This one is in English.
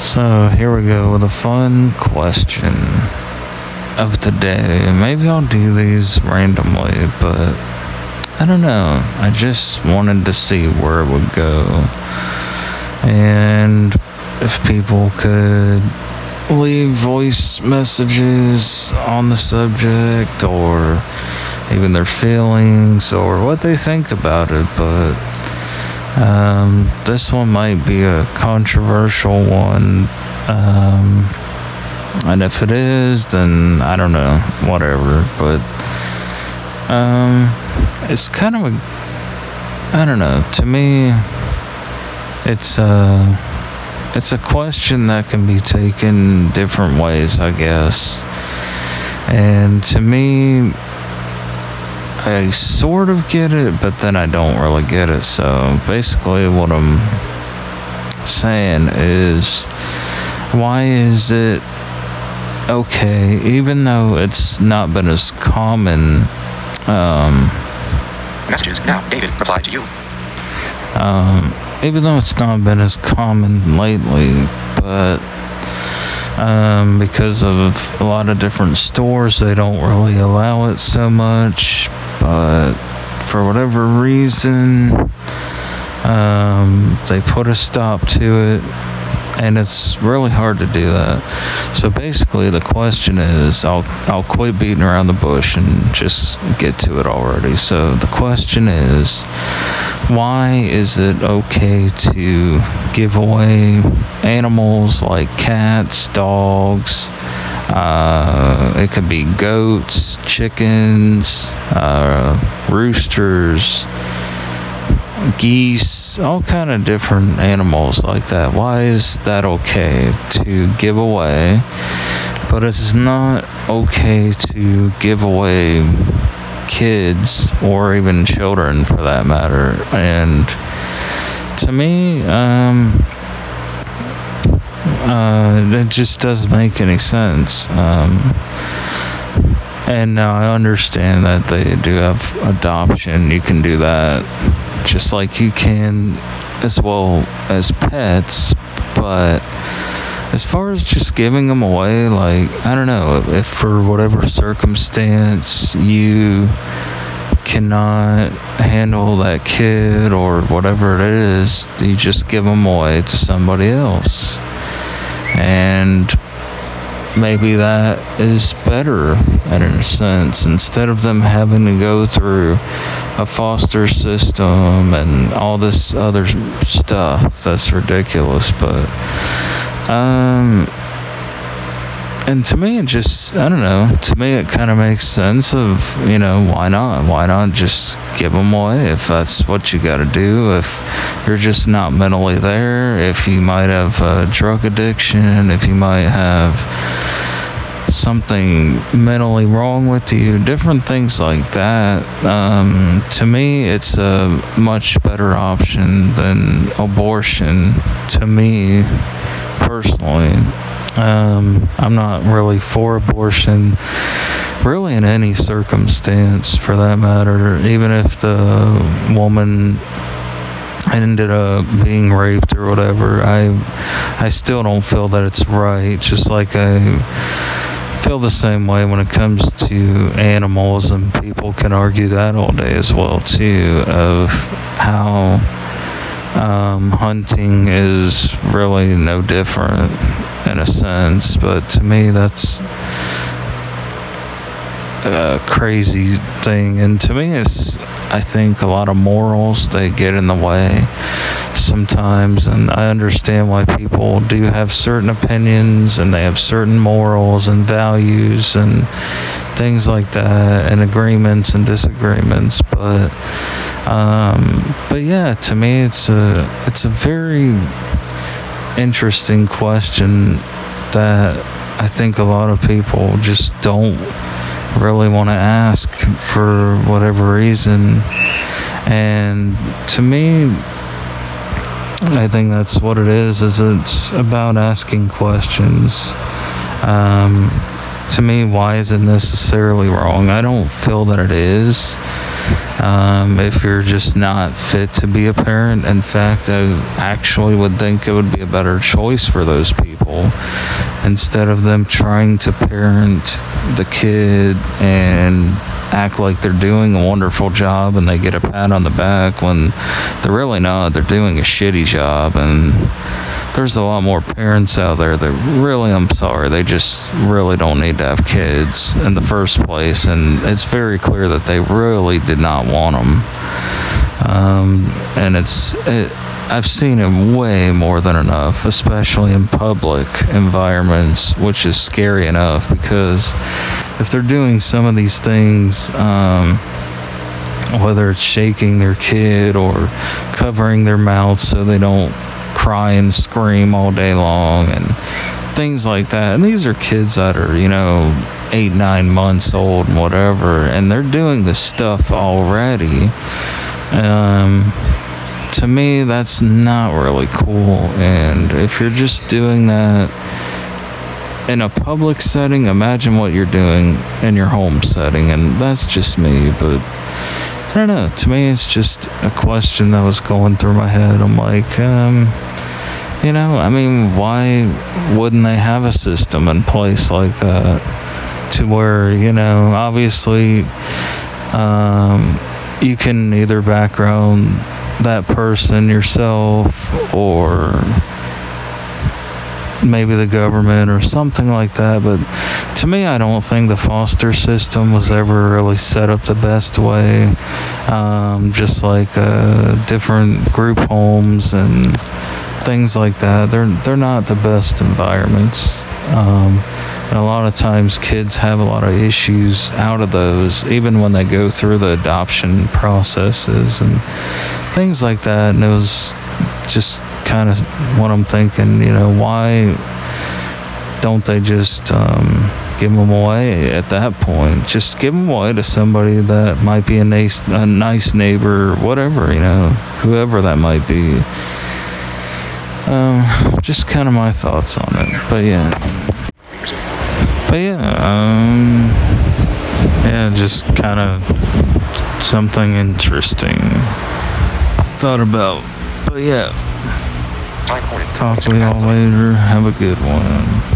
So here we go with a fun question of the day. Maybe I'll do these randomly, but I don't know. I just wanted to see where it would go. And if people could leave voice messages on the subject or even their feelings or what they think about it, but um, this one might be a controversial one. Um, and if it is, then I don't know, whatever. But um, it's kind of a, I don't know. To me, it's a, it's a question that can be taken different ways, I guess. And to me, I sort of get it, but then I don't really get it. So basically, what I'm saying is, why is it okay, even though it's not been as common? Um, Messages now. David, reply to you. um, even though it's not been as common lately, but um, because of a lot of different stores, they don't really allow it so much. But for whatever reason, um, they put a stop to it, and it's really hard to do that. So basically, the question is, I'll I'll quit beating around the bush and just get to it already. So the question is, why is it okay to give away animals like cats, dogs? Uh, it could be goats, chickens, uh, roosters, geese, all kind of different animals like that. Why is that okay to give away? But it's not okay to give away kids or even children for that matter. And to me, um, uh, it just doesn't make any sense. Um, and now I understand that they do have adoption. You can do that just like you can as well as pets. But as far as just giving them away, like, I don't know, if for whatever circumstance you cannot handle that kid or whatever it is, you just give them away to somebody else. And maybe that is better in a sense. Instead of them having to go through a foster system and all this other stuff that's ridiculous but um and to me it just i don't know to me it kind of makes sense of you know why not? Why not just give them away? If that's what you got to do if you're just not mentally there if you might have a drug addiction if you might have something mentally wrong with you different things like that um, to me it's a much better option than abortion to me personally um, I'm not really for abortion, really in any circumstance for that matter. Even if the woman ended up being raped or whatever, I I still don't feel that it's right. Just like I feel the same way when it comes to animals, and people can argue that all day as well too. Of how um, hunting is really no different in a sense, but to me, that's a crazy thing. And to me, it's, I think, a lot of morals they get in the way sometimes. And I understand why people do have certain opinions and they have certain morals and values and things like that, and agreements and disagreements. But, um, but yeah, to me, it's a, it's a very interesting question that I think a lot of people just don't really want to ask for whatever reason. And to me, I think that's what it is. Is it's about asking questions. Um, to me, why is it necessarily wrong? I don't feel that it is. Um, if you're just not fit to be a parent, in fact, I actually would think it would be a better choice for those people instead of them trying to parent the kid and act like they're doing a wonderful job and they get a pat on the back when they're really not. They're doing a shitty job and there's a lot more parents out there that really, I'm sorry, they just really don't need to have kids in the first place. And it's very clear that they really did not want them. Um, and it's, it, I've seen it way more than enough, especially in public environments, which is scary enough because if they're doing some of these things, um, whether it's shaking their kid or covering their mouth so they don't cry and scream all day long and things like that. And these are kids that are, you know, eight, nine months old and whatever, and they're doing this stuff already. Um, to me, that's not really cool. And if you're just doing that in a public setting, imagine what you're doing in your home setting. And that's just me, but I don't know. To me, it's just a question that was going through my head. I'm like, um, you know, I mean, why wouldn't they have a system in place like that to where, you know, obviously um, you can either background that person yourself or maybe the government or something like that. But to me, I don't think the foster system was ever really set up the best way. Um, just like uh, different group homes and things like that. They're they're not the best environments. Um, and a lot of times kids have a lot of issues out of those, even when they go through the adoption processes and things like that. And it was just kind of what I'm thinking, you know, why don't they just um, give them away at that point? Just give them away to somebody that might be a nice, a nice neighbor, whatever, you know, whoever that might be. Um, just kind of my thoughts on it. But yeah. But yeah, um, yeah, just kind of something interesting thought about. But yeah, talk to y'all later. Have a good one.